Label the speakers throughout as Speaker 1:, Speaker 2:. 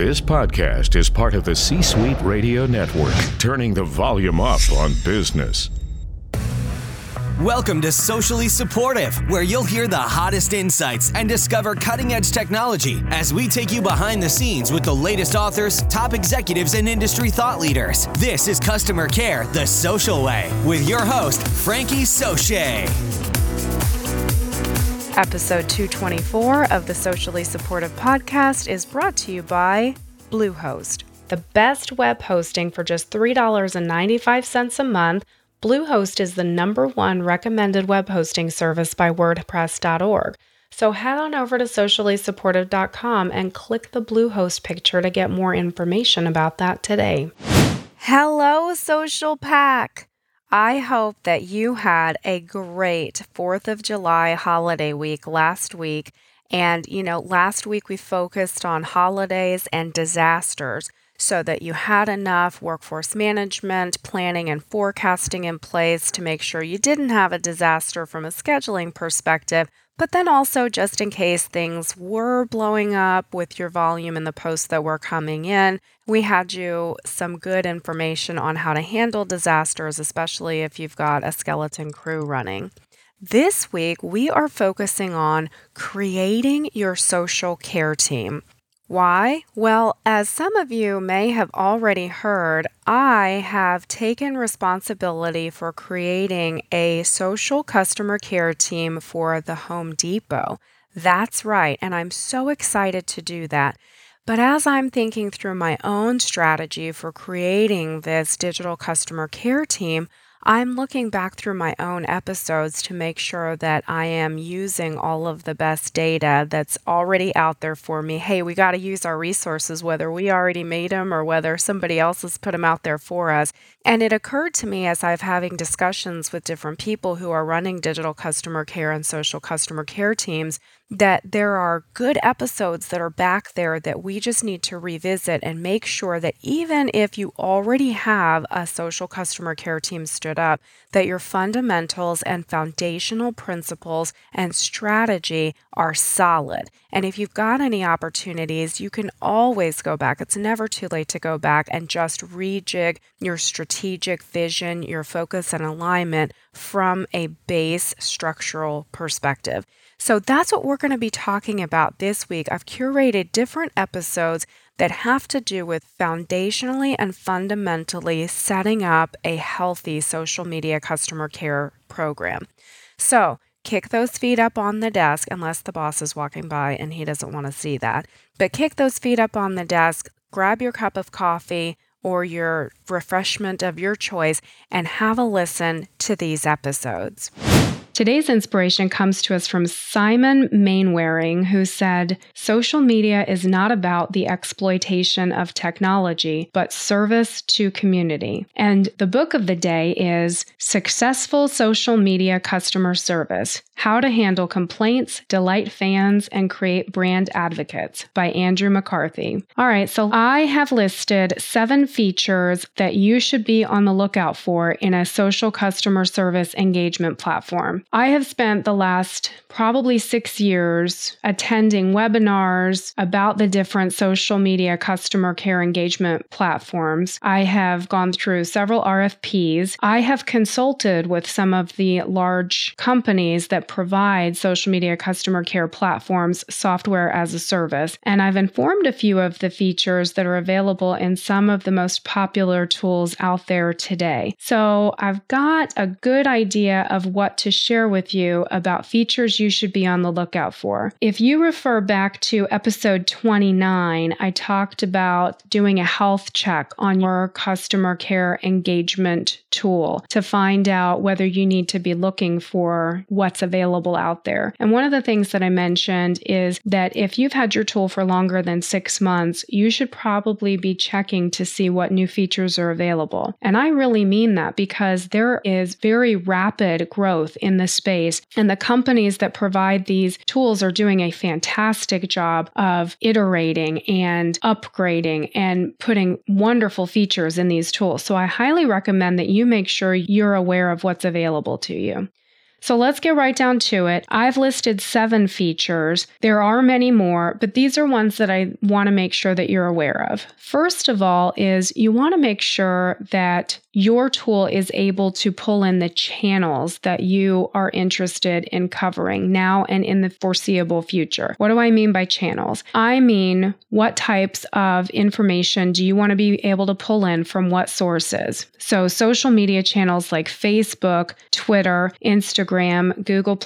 Speaker 1: This podcast is part of the C Suite Radio Network, turning the volume up on business.
Speaker 2: Welcome to Socially Supportive, where you'll hear the hottest insights and discover cutting edge technology as we take you behind the scenes with the latest authors, top executives, and industry thought leaders. This is Customer Care the Social Way with your host, Frankie Soche.
Speaker 3: Episode 224 of the Socially Supportive Podcast is brought to you by Bluehost, the best web hosting for just $3.95 a month Bluehost is the number one recommended web hosting service by WordPress.org. So head on over to sociallysupportive.com and click the Bluehost picture to get more information about that today. Hello, Social Pack! I hope that you had a great 4th of July holiday week last week. And, you know, last week we focused on holidays and disasters so that you had enough workforce management, planning, and forecasting in place to make sure you didn't have a disaster from a scheduling perspective. But then also, just in case things were blowing up with your volume and the posts that were coming in, we had you some good information on how to handle disasters, especially if you've got a skeleton crew running. This week, we are focusing on creating your social care team. Why? Well, as some of you may have already heard, I have taken responsibility for creating a social customer care team for the Home Depot. That's right, and I'm so excited to do that. But as I'm thinking through my own strategy for creating this digital customer care team, I'm looking back through my own episodes to make sure that I am using all of the best data that's already out there for me. Hey, we got to use our resources, whether we already made them or whether somebody else has put them out there for us. And it occurred to me as I've having discussions with different people who are running digital customer care and social customer care teams that there are good episodes that are back there that we just need to revisit and make sure that even if you already have a social customer care team stood up, that your fundamentals and foundational principles and strategy are solid. And if you've got any opportunities, you can always go back. It's never too late to go back and just rejig your strategic vision, your focus and alignment from a base structural perspective. So that's what we're going to be talking about this week. I've curated different episodes that have to do with foundationally and fundamentally setting up a healthy social media customer care program. So, kick those feet up on the desk unless the boss is walking by and he doesn't want to see that. But kick those feet up on the desk, grab your cup of coffee or your refreshment of your choice, and have a listen to these episodes. Today's inspiration comes to us from Simon Mainwaring, who said, Social media is not about the exploitation of technology, but service to community. And the book of the day is Successful Social Media Customer Service How to Handle Complaints, Delight Fans, and Create Brand Advocates by Andrew McCarthy. All right, so I have listed seven features that you should be on the lookout for in a social customer service engagement platform. I have spent the last probably six years attending webinars about the different social media customer care engagement platforms. I have gone through several RFPs. I have consulted with some of the large companies that provide social media customer care platforms, software as a service, and I've informed a few of the features that are available in some of the most popular tools out there today. So I've got a good idea of what to share share with you about features you should be on the lookout for. If you refer back to episode 29, I talked about doing a health check on your customer care engagement tool to find out whether you need to be looking for what's available out there. And one of the things that I mentioned is that if you've had your tool for longer than six months, you should probably be checking to see what new features are available. And I really mean that because there is very rapid growth in the space. And the companies that provide these tools are doing a fantastic job of iterating and upgrading and putting wonderful features in these tools. So I highly recommend that you make sure you're aware of what's available to you. So let's get right down to it. I've listed seven features. There are many more, but these are ones that I want to make sure that you're aware of. First of all, is you want to make sure that your tool is able to pull in the channels that you are interested in covering now and in the foreseeable future. What do I mean by channels? I mean, what types of information do you want to be able to pull in from what sources? So, social media channels like Facebook, Twitter, Instagram, Google,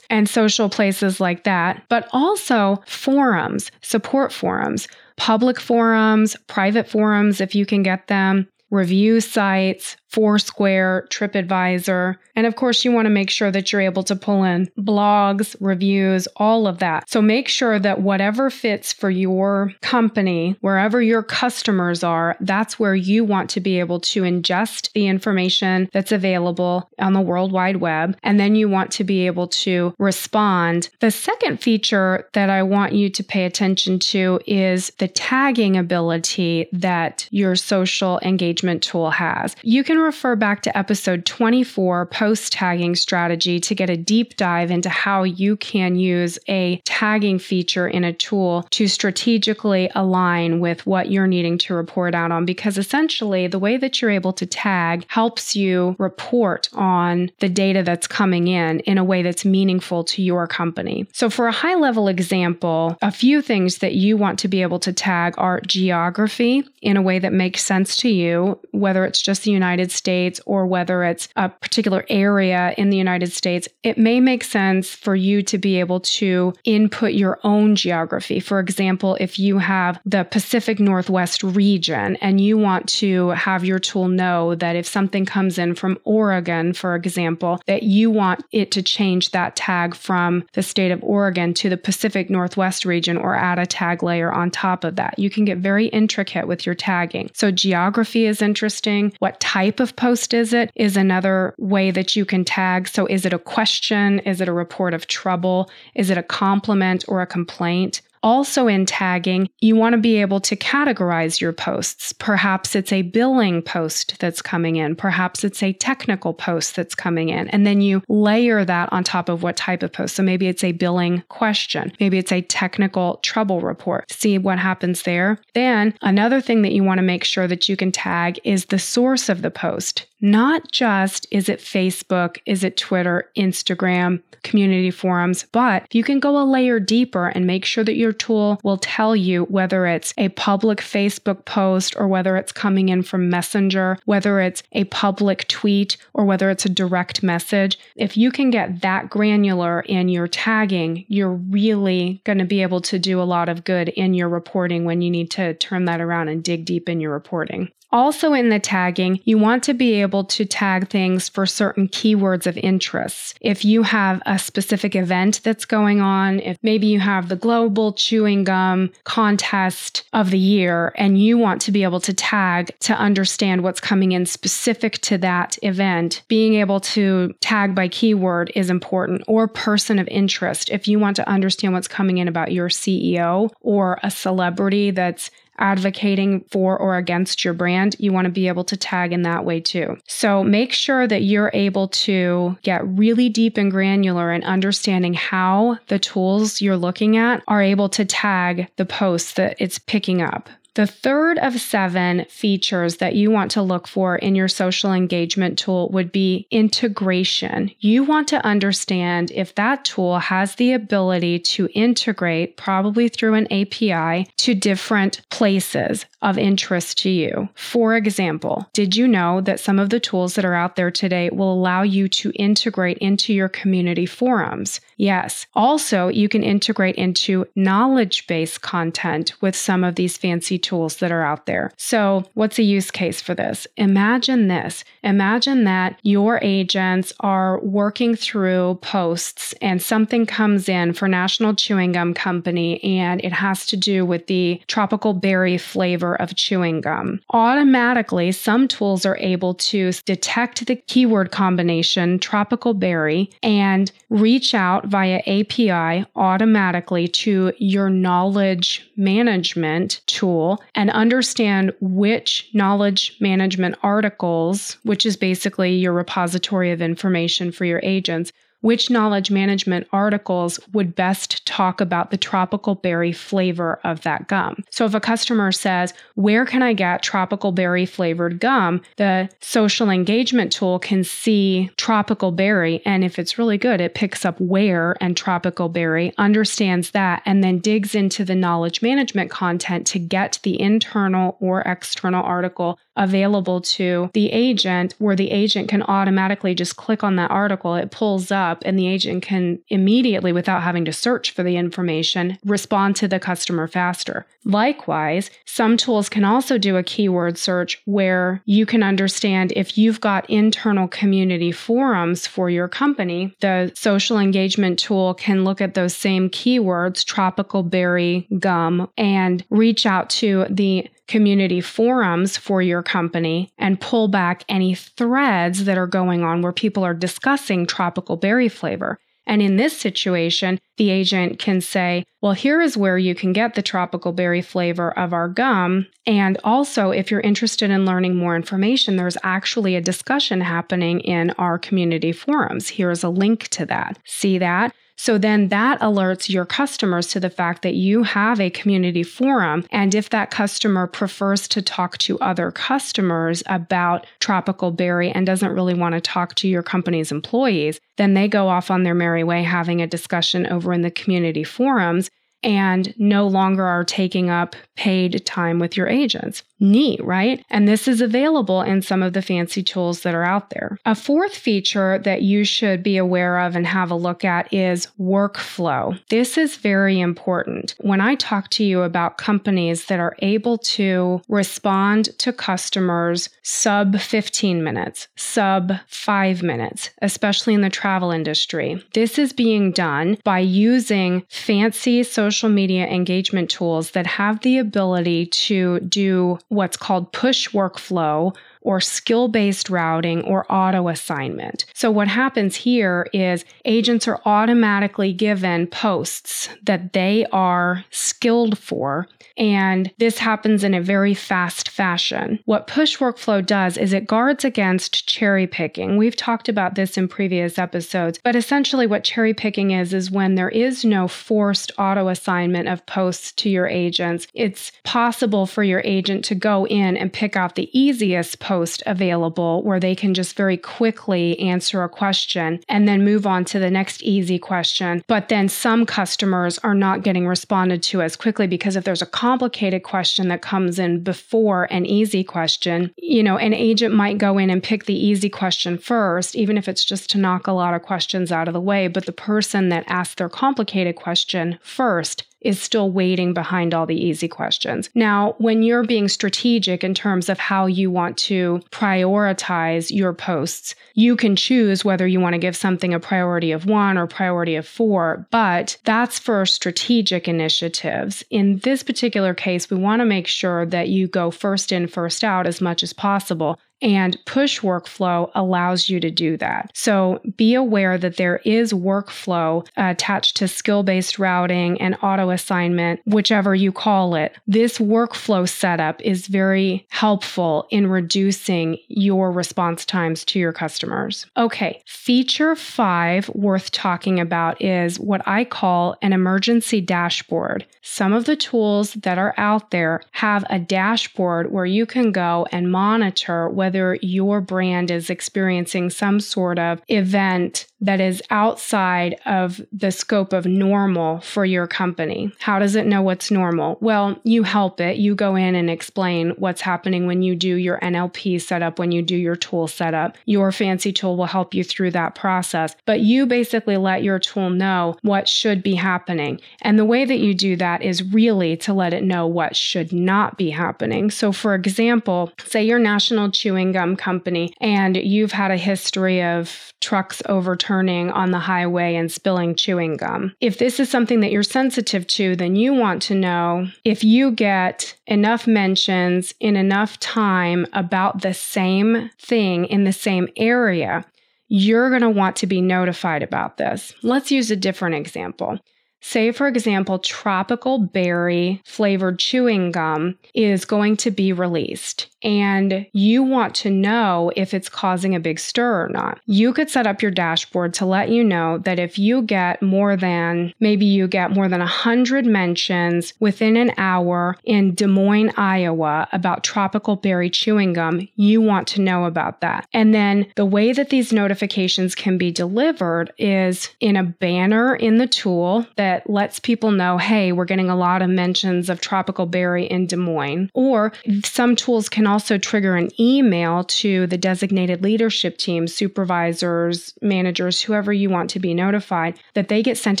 Speaker 3: and social places like that, but also forums, support forums public forums, private forums if you can get them, review sites, Foursquare, TripAdvisor. And of course, you want to make sure that you're able to pull in blogs, reviews, all of that. So make sure that whatever fits for your company, wherever your customers are, that's where you want to be able to ingest the information that's available on the World Wide Web. And then you want to be able to respond. The second feature that I want you to pay attention to is the tagging ability that your social engagement tool has. You can refer back to episode 24, post tagging strategy, to get a deep dive into how you can use a tagging feature in a tool to strategically align with what you're needing to report out on. Because essentially, the way that you're able to tag helps you report on the data that's coming in in a way that's meaningful to your company. So, for a high level example, a few things that you want to be able to tag are geography in a way that makes sense to you, whether it's just the United States or whether it's a particular area in the United States, it may make sense for you to be able to input your own geography. For example, if you have the Pacific Northwest region and you want to have your tool know that if something comes in from Oregon, for example, that you want it to change that tag from the state of Oregon to the Pacific Northwest region or add a tag layer on top of that. You can get very intricate with your tagging. So, geography is interesting. What type of of post is it is another way that you can tag. So, is it a question? Is it a report of trouble? Is it a compliment or a complaint? Also, in tagging, you want to be able to categorize your posts. Perhaps it's a billing post that's coming in, perhaps it's a technical post that's coming in, and then you layer that on top of what type of post. So maybe it's a billing question, maybe it's a technical trouble report. See what happens there. Then, another thing that you want to make sure that you can tag is the source of the post. Not just is it Facebook, is it Twitter, Instagram, community forums, but you can go a layer deeper and make sure that your tool will tell you whether it's a public Facebook post or whether it's coming in from Messenger, whether it's a public tweet or whether it's a direct message. If you can get that granular in your tagging, you're really going to be able to do a lot of good in your reporting when you need to turn that around and dig deep in your reporting. Also, in the tagging, you want to be able to tag things for certain keywords of interest. If you have a specific event that's going on, if maybe you have the global chewing gum contest of the year and you want to be able to tag to understand what's coming in specific to that event, being able to tag by keyword is important or person of interest. If you want to understand what's coming in about your CEO or a celebrity that's advocating for or against your brand, you want to be able to tag in that way too. So make sure that you're able to get really deep and granular in understanding how the tools you're looking at are able to tag the posts that it's picking up. The third of seven features that you want to look for in your social engagement tool would be integration. You want to understand if that tool has the ability to integrate, probably through an API, to different places of interest to you. For example, did you know that some of the tools that are out there today will allow you to integrate into your community forums? Yes. Also, you can integrate into knowledge based content with some of these fancy tools that are out there. So, what's a use case for this? Imagine this. Imagine that your agents are working through posts and something comes in for National Chewing Gum Company and it has to do with the tropical berry flavor of chewing gum. Automatically, some tools are able to detect the keyword combination tropical berry and reach out via API automatically to your knowledge management tool and understand which knowledge management articles, which is basically your repository of information for your agents, which knowledge management articles would best talk about the tropical berry flavor of that gum. So if a customer says, Where can I get tropical berry flavored gum? the social engagement tool can see tropical berry. And if it's really good, it picks up where and tropical berry, understands that, and then digs into the knowledge management content to get the internal or external article available to the agent where the agent can automatically just click on that article. It pulls up and the agent can immediately, without having to search for the information, respond to the customer faster. Likewise, some tools can also do a keyword search where you can understand if you've got internal community forums for your company, the social engagement tool can look at those same keywords, tropical berry gum, and reach out to the community forums for your company and pull back any threads that are going on where people are discussing tropical berry flavor. And in this situation, the agent can say, well, here is where you can get the tropical berry flavor of our gum. And also, if you're interested in learning more information, there's actually a discussion happening in our community forums. Here's a link to that. See that? So then that alerts your customers to the fact that you have a community forum. And if that customer prefers to talk to other customers about Tropical Berry and doesn't really want to talk to your company's employees, then they go off on their merry way having a discussion over in the community forums and no longer are taking up paid time with your agents. Neat, right? And this is available in some of the fancy tools that are out there. A fourth feature that you should be aware of and have a look at is workflow. This is very important. When I talk to you about companies that are able to respond to customers sub 15 minutes, sub five minutes, especially in the travel industry, this is being done by using fancy social media engagement tools that have the ability to do what's called push workflow or skill based routing or auto assignment. So, what happens here is agents are automatically given posts that they are skilled for. And this happens in a very fast fashion. What push workflow does is it guards against cherry picking. We've talked about this in previous episodes, but essentially what cherry picking is, is when there is no forced auto assignment of posts to your agents. It's possible for your agent to go in and pick out the easiest post available where they can just very quickly answer a question and then move on to the next easy question. But then some customers are not getting responded to as quickly because if there's a complicated question that comes in before an easy question, you know, an agent might go in and pick the easy question first, even if it's just to knock a lot of questions out of the way. But the person that asked their complicated question first is still waiting behind all the easy questions. Now, when you're being strategic in terms of how you want to prioritize your posts, you can choose whether you want to give something a priority of one or priority of four, but that's for strategic initiatives. In this particular case, we want to make sure that you go first in, first out as much as possible and push workflow allows you to do that. So be aware that there is workflow attached to skill based routing and auto assignment, whichever you call it. This workflow setup is very helpful in reducing your response times to your customers. Okay, feature five worth talking about is what I call an emergency dashboard. Some of the tools that are out there have a dashboard where you can go and monitor whether whether your brand is experiencing some sort of event that is outside of the scope of normal for your company. How does it know what's normal? Well, you help it. You go in and explain what's happening when you do your NLP setup, when you do your tool setup. Your fancy tool will help you through that process, but you basically let your tool know what should be happening. And the way that you do that is really to let it know what should not be happening. So, for example, say your national chewing gum company and you've had a history of trucks overturning on the highway and spilling chewing gum. If this is something that you're sensitive to, then you want to know if you get enough mentions in enough time about the same thing in the same area, you're going to want to be notified about this. Let's use a different example. Say, for example, tropical berry flavored chewing gum is going to be released and you want to know if it's causing a big stir or not. You could set up your dashboard to let you know that if you get more than, maybe you get more than 100 mentions within an hour in Des Moines, Iowa about tropical berry chewing gum, you want to know about that. And then the way that these notifications can be delivered is in a banner in the tool that lets people know, hey, we're getting a lot of mentions of tropical berry in Des Moines. Or some tools can also trigger an email to the designated leadership team, supervisors, managers, whoever you want to be notified, that they get sent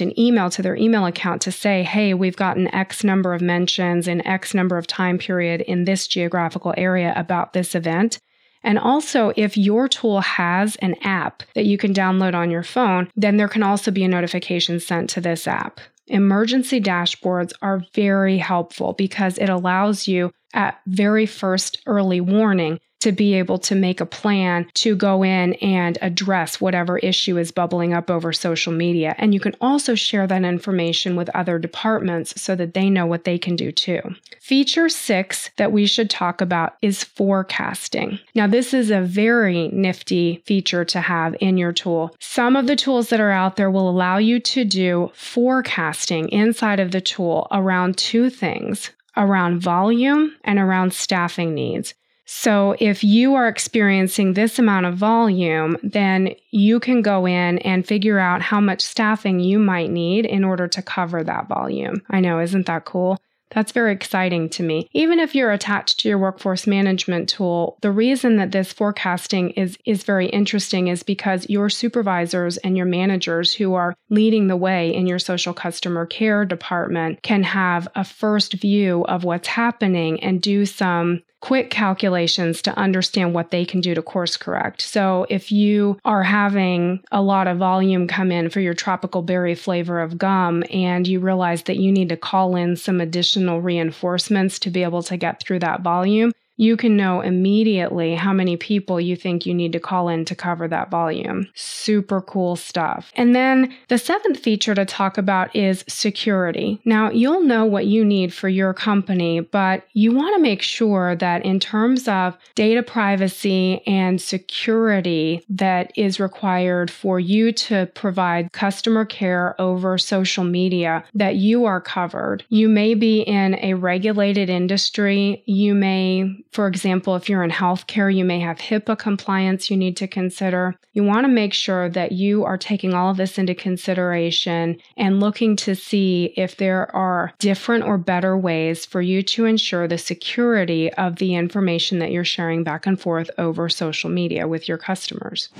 Speaker 3: an email to their email account to say, hey, we've gotten X number of mentions in X number of time period in this geographical area about this event. And also, if your tool has an app that you can download on your phone, then there can also be a notification sent to this app. Emergency dashboards are very helpful because it allows you at very first early warning to be able to make a plan to go in and address whatever issue is bubbling up over social media. And you can also share that information with other departments so that they know what they can do too. Feature six that we should talk about is forecasting. Now, this is a very nifty feature to have in your tool. Some of the tools that are out there will allow you to do forecasting inside of the tool around two things around volume and around staffing needs. So if you are experiencing this amount of volume, then you can go in and figure out how much staffing you might need in order to cover that volume. I know, isn't that cool? That's very exciting to me. Even if you're attached to your workforce management tool, the reason that this forecasting is, is very interesting is because your supervisors and your managers who are leading the way in your social customer care department can have a first view of what's happening and do some quick calculations to understand what they can do to course correct. So if you are having a lot of volume come in for your tropical berry flavor of gum and you realize that you need to call in some additional reinforcements to be able to get through that volume, you can know immediately how many people you think you need to call in to cover that volume. Super cool stuff. And then the seventh feature to talk about is security. Now, you'll know what you need for your company, but you want to make sure that in terms of data privacy and security that is required for you to provide customer care over social media, that you are covered. You may be in a regulated industry. You may for example, if you're in healthcare, you may have HIPAA compliance you need to consider. You want to make sure that you are taking all of this into consideration and looking to see if there are different or better ways for you to ensure the security of the information that you're sharing back and forth over social media with your customers.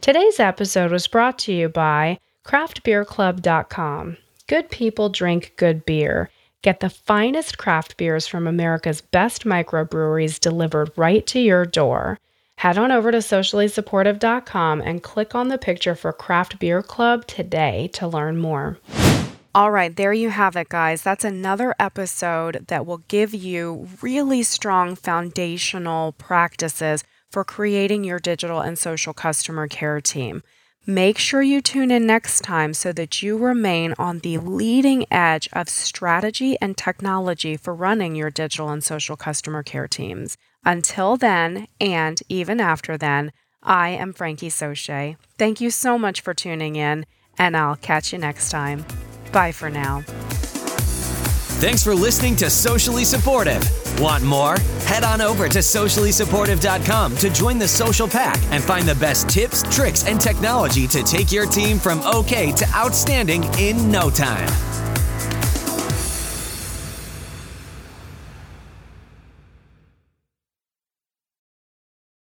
Speaker 3: Today's episode was brought to you by craftbeerclub.com. Good people drink good beer. Get the finest craft beers from America's best microbreweries delivered right to your door. Head on over to sociallysupportive.com and click on the picture for Craft Beer Club today to learn more. All right, there you have it, guys. That's another episode that will give you really strong foundational practices for creating your digital and social customer care team. Make sure you tune in next time so that you remain on the leading edge of strategy and technology for running your digital and social customer care teams. Until then, and even after then, I am Frankie Soche. Thank you so much for tuning in, and I'll catch you next time. Bye for now.
Speaker 2: Thanks for listening to Socially Supportive. Want more? Head on over to sociallysupportive.com to join the social pack and find the best tips, tricks, and technology to take your team from okay to outstanding in no time.